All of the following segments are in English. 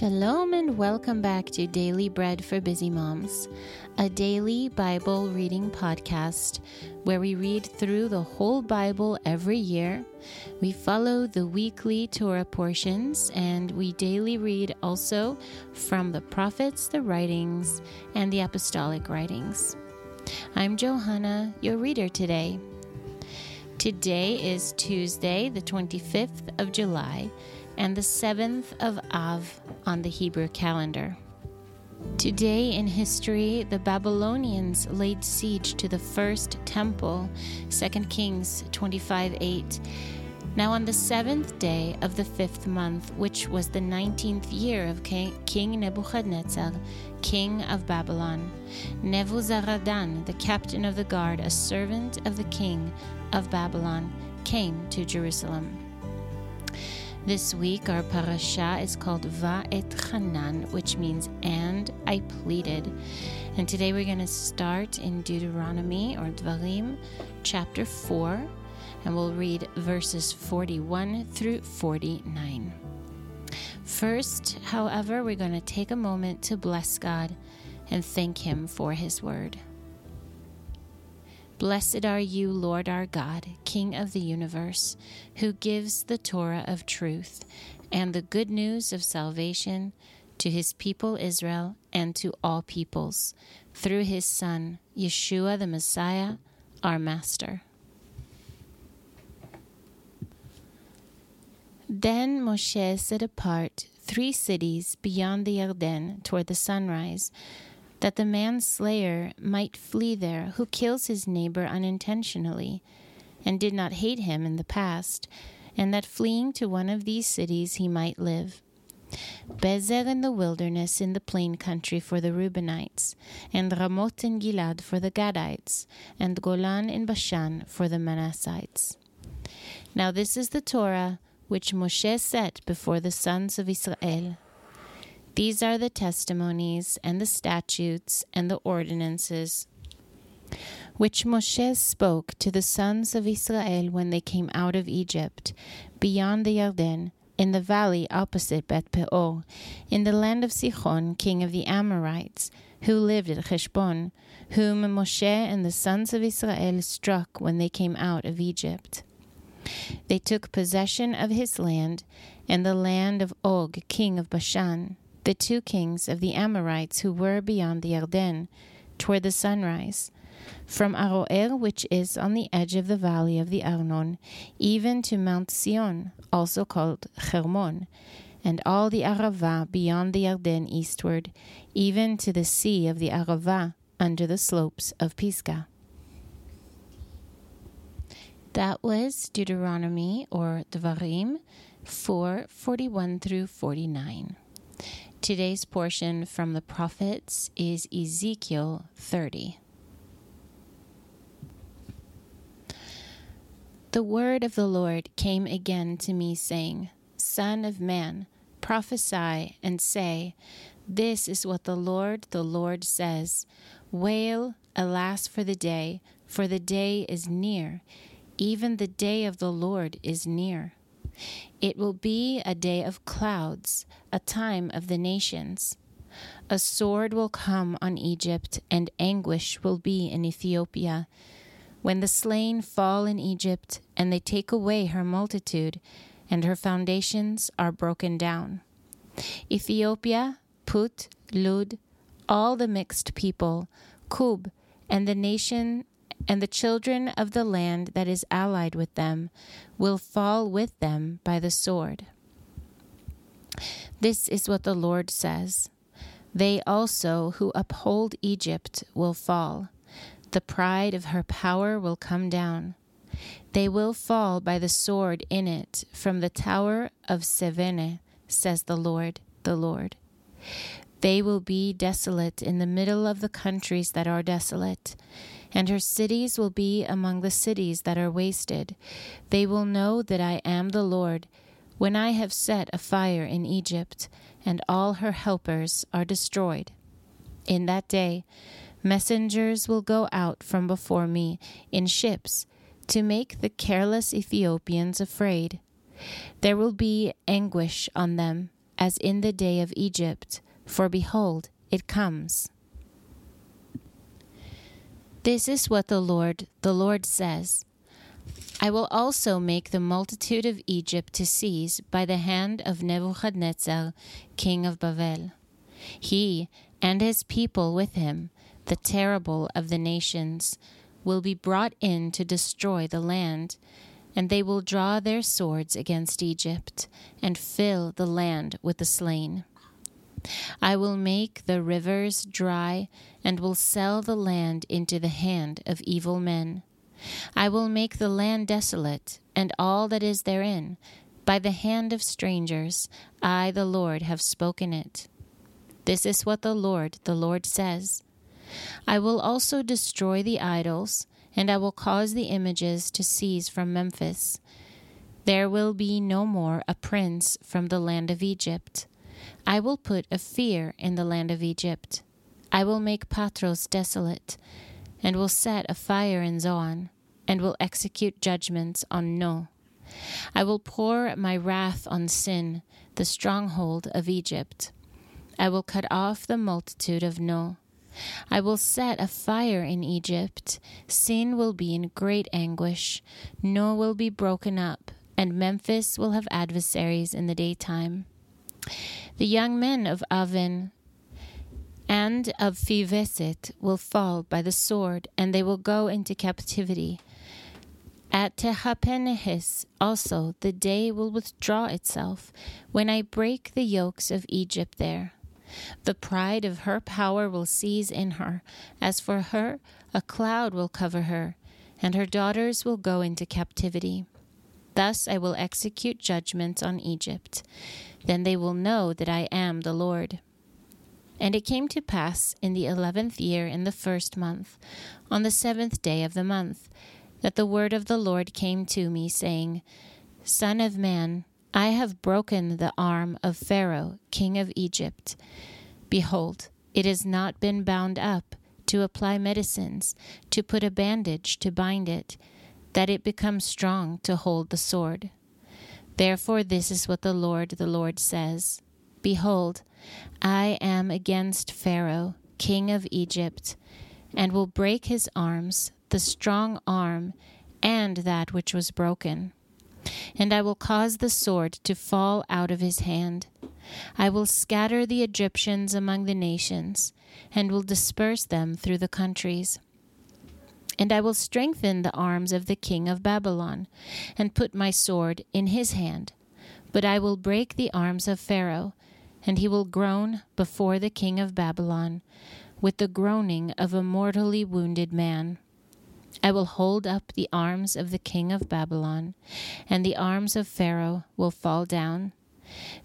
Shalom and welcome back to Daily Bread for Busy Moms, a daily Bible reading podcast where we read through the whole Bible every year. We follow the weekly Torah portions and we daily read also from the prophets, the writings, and the apostolic writings. I'm Johanna, your reader today. Today is Tuesday, the 25th of July and the 7th of Av on the Hebrew calendar. Today in history, the Babylonians laid siege to the first temple, 2 Kings 25 8. Now, on the seventh day of the fifth month, which was the nineteenth year of King Nebuchadnezzar, king of Babylon, Nebuzaradan, the captain of the guard, a servant of the king of Babylon, came to Jerusalem. This week, our parasha is called Va'etchanan, which means and I pleaded. And today we're going to start in Deuteronomy or Dvarim, chapter 4, and we'll read verses 41 through 49. First, however, we're going to take a moment to bless God and thank Him for His word. Blessed are you, Lord our God, King of the universe, who gives the Torah of truth and the good news of salvation to his people Israel and to all peoples, through his Son, Yeshua the Messiah, our Master. Then Moshe set apart three cities beyond the Yarden toward the sunrise that the manslayer might flee there who kills his neighbor unintentionally and did not hate him in the past, and that fleeing to one of these cities he might live. Bezer in the wilderness in the plain country for the Reubenites, and Ramoth in Gilad for the Gadites, and Golan in Bashan for the Manassites. Now this is the Torah which Moshe set before the sons of Israel these are the testimonies and the statutes and the ordinances which Moshe spoke to the sons of Israel when they came out of Egypt, beyond the Yarden, in the valley opposite Beth Peor, in the land of Sichon, king of the Amorites, who lived at Heshbon, whom Moshe and the sons of Israel struck when they came out of Egypt. They took possession of his land and the land of Og, king of Bashan, the two kings of the Amorites who were beyond the Yarden, toward the sunrise, from Aroer, which is on the edge of the valley of the Arnon, even to Mount Sion, also called Hermon, and all the Arava beyond the Yarden eastward, even to the sea of the Arava under the slopes of Pisgah. That was Deuteronomy or Devarim 4 41 through 49. Today's portion from the prophets is Ezekiel 30. The word of the Lord came again to me, saying, Son of man, prophesy and say, This is what the Lord, the Lord says Wail, alas, for the day, for the day is near, even the day of the Lord is near. It will be a day of clouds, a time of the nations. A sword will come on Egypt, and anguish will be in Ethiopia. When the slain fall in Egypt, and they take away her multitude, and her foundations are broken down. Ethiopia, Put, Lud, all the mixed people, Kub, and the nation and the children of the land that is allied with them will fall with them by the sword. This is what the Lord says They also who uphold Egypt will fall, the pride of her power will come down. They will fall by the sword in it from the tower of Seveneh, says the Lord, the Lord. They will be desolate in the middle of the countries that are desolate and her cities will be among the cities that are wasted. They will know that I am the Lord when I have set a fire in Egypt, and all her helpers are destroyed. In that day, messengers will go out from before me in ships to make the careless Ethiopians afraid. There will be anguish on them as in the day of Egypt, for behold, it comes. This is what the Lord, the Lord says. I will also make the multitude of Egypt to cease by the hand of Nebuchadnezzar, king of Babel. He and his people with him, the terrible of the nations, will be brought in to destroy the land, and they will draw their swords against Egypt, and fill the land with the slain. I will make the rivers dry, and will sell the land into the hand of evil men. I will make the land desolate, and all that is therein, by the hand of strangers. I, the Lord, have spoken it. This is what the Lord, the Lord says. I will also destroy the idols, and I will cause the images to cease from Memphis. There will be no more a prince from the land of Egypt. I will put a fear in the land of Egypt. I will make Pathros desolate, and will set a fire in Zoan, and will execute judgments on No. I will pour my wrath on Sin, the stronghold of Egypt. I will cut off the multitude of No. I will set a fire in Egypt. Sin will be in great anguish. No will be broken up, and Memphis will have adversaries in the daytime. The young men of Aven and of Phiveset will fall by the sword, and they will go into captivity. At Tehaphnehes also the day will withdraw itself, when I break the yokes of Egypt there. The pride of her power will seize in her. As for her, a cloud will cover her, and her daughters will go into captivity. Thus I will execute judgment on Egypt. Then they will know that I am the Lord. And it came to pass in the eleventh year, in the first month, on the seventh day of the month, that the word of the Lord came to me, saying, Son of man, I have broken the arm of Pharaoh, king of Egypt. Behold, it has not been bound up to apply medicines, to put a bandage to bind it, that it becomes strong to hold the sword. Therefore, this is what the Lord, the Lord says Behold, I am against Pharaoh, king of Egypt, and will break his arms, the strong arm, and that which was broken. And I will cause the sword to fall out of his hand. I will scatter the Egyptians among the nations, and will disperse them through the countries. And I will strengthen the arms of the king of Babylon, and put my sword in his hand. But I will break the arms of Pharaoh, and he will groan before the king of Babylon, with the groaning of a mortally wounded man. I will hold up the arms of the king of Babylon, and the arms of Pharaoh will fall down.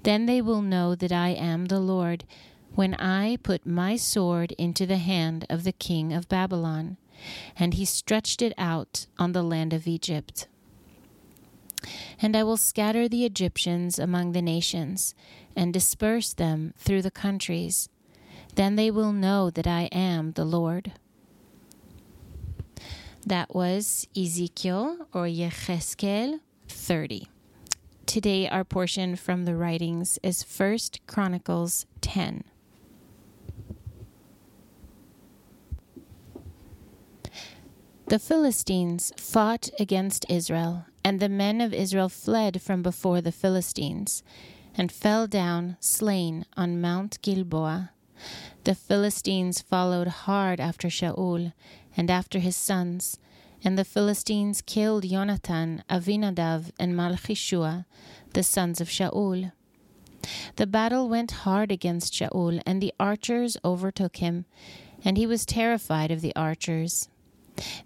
Then they will know that I am the Lord, when I put my sword into the hand of the king of Babylon and he stretched it out on the land of Egypt. And I will scatter the Egyptians among the nations, and disperse them through the countries. Then they will know that I am the Lord. That was Ezekiel or Yechezkel 30. Today, our portion from the writings is First Chronicles 10. The Philistines fought against Israel, and the men of Israel fled from before the Philistines, and fell down slain on Mount Gilboa. The Philistines followed hard after Shaul and after his sons, and the Philistines killed Jonathan, Avinadav, and Malchishua, the sons of Shaul. The battle went hard against Shaul, and the archers overtook him, and he was terrified of the archers.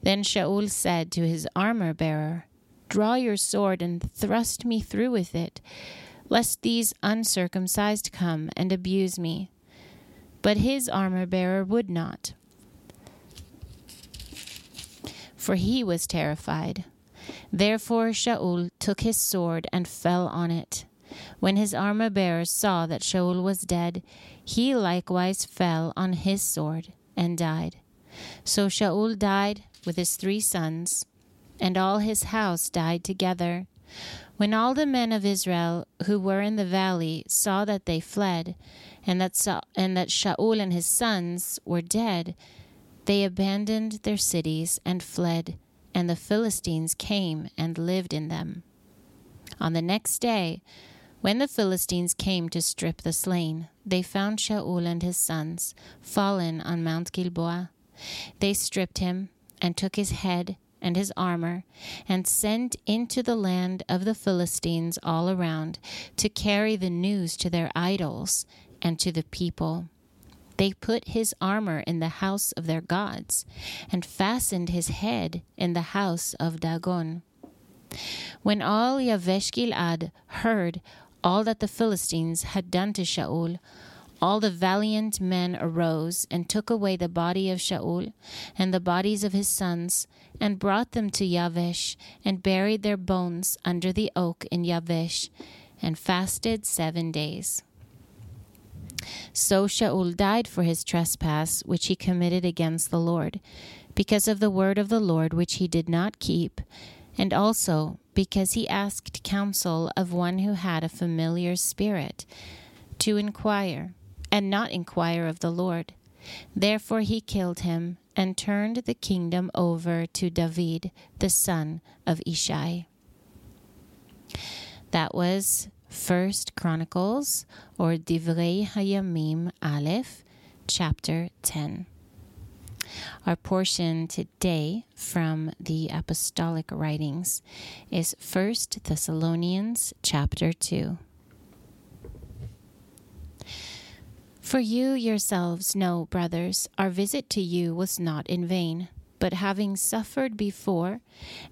Then Shaul said to his armor bearer, Draw your sword and thrust me through with it, lest these uncircumcised come and abuse me. But his armor bearer would not, for he was terrified. Therefore Shaul took his sword and fell on it. When his armor bearer saw that Shaul was dead, he likewise fell on his sword and died. So Shaul died with his three sons, and all his house died together. When all the men of Israel who were in the valley saw that they fled, and that, Sa- and that Shaul and his sons were dead, they abandoned their cities and fled, and the Philistines came and lived in them. On the next day, when the Philistines came to strip the slain, they found Shaul and his sons fallen on Mount Gilboa. They stripped him and took his head and his armor, and sent into the land of the Philistines all around to carry the news to their idols and to the people. They put his armor in the house of their gods, and fastened his head in the house of Dagon. When all Yavesh Gilad heard all that the Philistines had done to Shaul, all the valiant men arose and took away the body of Shaul and the bodies of his sons, and brought them to Yavesh, and buried their bones under the oak in Yavesh, and fasted seven days. So Shaul died for his trespass which he committed against the Lord, because of the word of the Lord which he did not keep, and also because he asked counsel of one who had a familiar spirit, to inquire, and not inquire of the Lord. Therefore he killed him, and turned the kingdom over to David, the son of Ishai. That was First Chronicles, or Divrei Hayamim Aleph, chapter 10. Our portion today from the apostolic writings is First Thessalonians chapter 2. For you yourselves know, brothers, our visit to you was not in vain, but having suffered before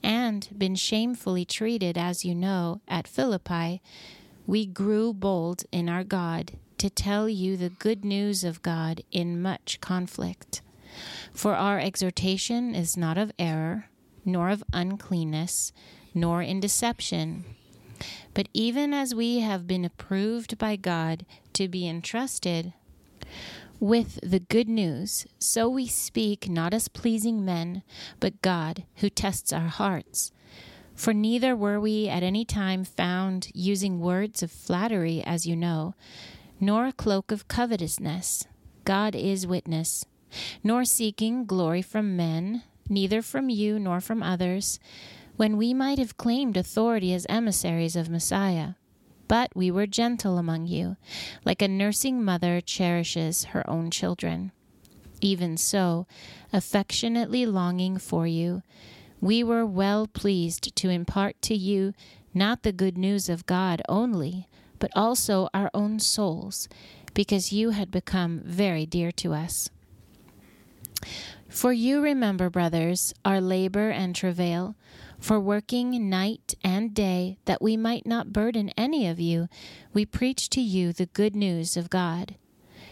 and been shamefully treated, as you know, at Philippi, we grew bold in our God to tell you the good news of God in much conflict. For our exhortation is not of error, nor of uncleanness, nor in deception. But even as we have been approved by God to be entrusted with the good news, so we speak not as pleasing men, but God, who tests our hearts. For neither were we at any time found using words of flattery, as you know, nor a cloak of covetousness. God is witness, nor seeking glory from men, neither from you nor from others, when we might have claimed authority as emissaries of Messiah. But we were gentle among you, like a nursing mother cherishes her own children. Even so, affectionately longing for you, we were well pleased to impart to you not the good news of God only, but also our own souls, because you had become very dear to us. For you remember, brothers, our labor and travail for working night and day, that we might not burden any of you, we preach to you the good news of God.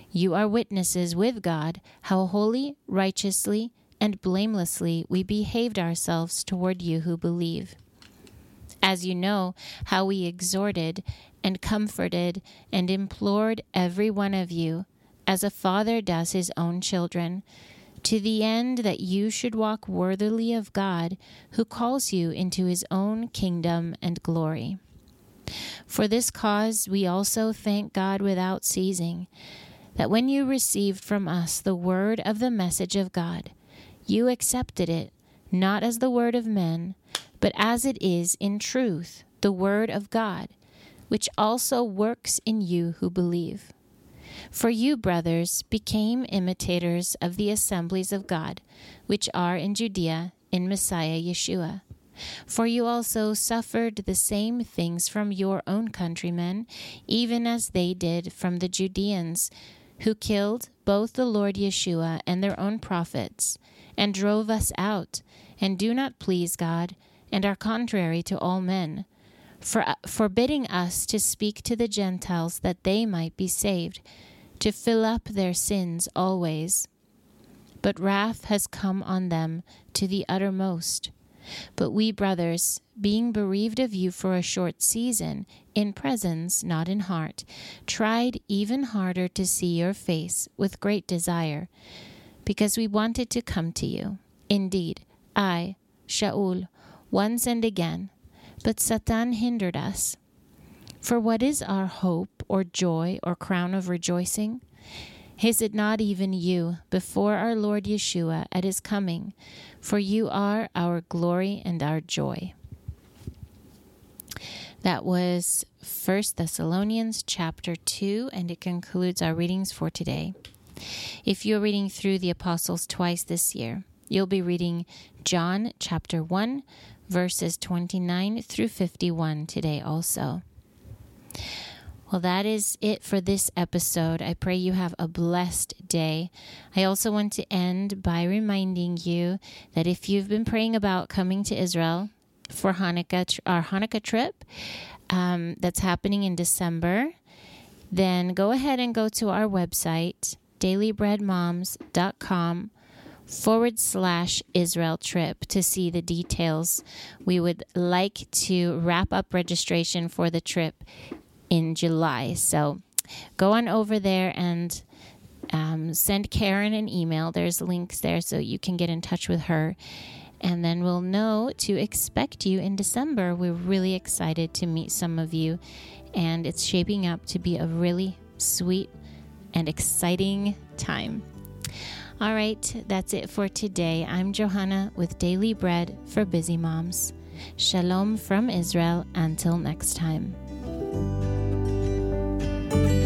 You are witnesses with God how holy, righteously, and blamelessly we behaved ourselves toward you who believe. As you know, how we exhorted and comforted and implored every one of you, as a father does his own children to the end that you should walk worthily of God, who calls you into his own kingdom and glory. For this cause we also thank God without ceasing, that when you received from us the word of the message of God, you accepted it, not as the word of men, but as it is in truth, the word of God, which also works in you who believe. For you, brothers, became imitators of the assemblies of God, which are in Judea in Messiah Yeshua. For you also suffered the same things from your own countrymen, even as they did from the Judeans, who killed both the Lord Yeshua and their own prophets, and drove us out, and do not please God, and are contrary to all men, for, forbidding us to speak to the Gentiles that they might be saved to fill up their sins always. But wrath has come on them to the uttermost. But we, brothers, being bereaved of you for a short season, in presence, not in heart, tried even harder to see your face with great desire, because we wanted to come to you. Indeed, I, Shaul, once and again, but Satan hindered us. For what is our hope or joy or crown of rejoicing? Is it not even you before our Lord Yeshua at his coming? For you are our glory and our joy. That was 1 Thessalonians chapter 2, and it concludes our readings for today. If you're reading through the apostles twice this year, you'll be reading John chapter 1, verses 29 through 51 today also. Well, that is it for this episode. I pray you have a blessed day. I also want to end by reminding you that if you've been praying about coming to Israel for Hanukkah, our Hanukkah trip um, that's happening in December, then go ahead and go to our website, dailybreadmoms.com forward slash Israel trip to see the details. We would like to wrap up registration for the trip in July. So go on over there and um, send Karen an email. There's links there so you can get in touch with her. And then we'll know to expect you in December. We're really excited to meet some of you, and it's shaping up to be a really sweet and exciting time. All right, that's it for today. I'm Johanna with Daily Bread for Busy Moms. Shalom from Israel. Until next time. Thank you.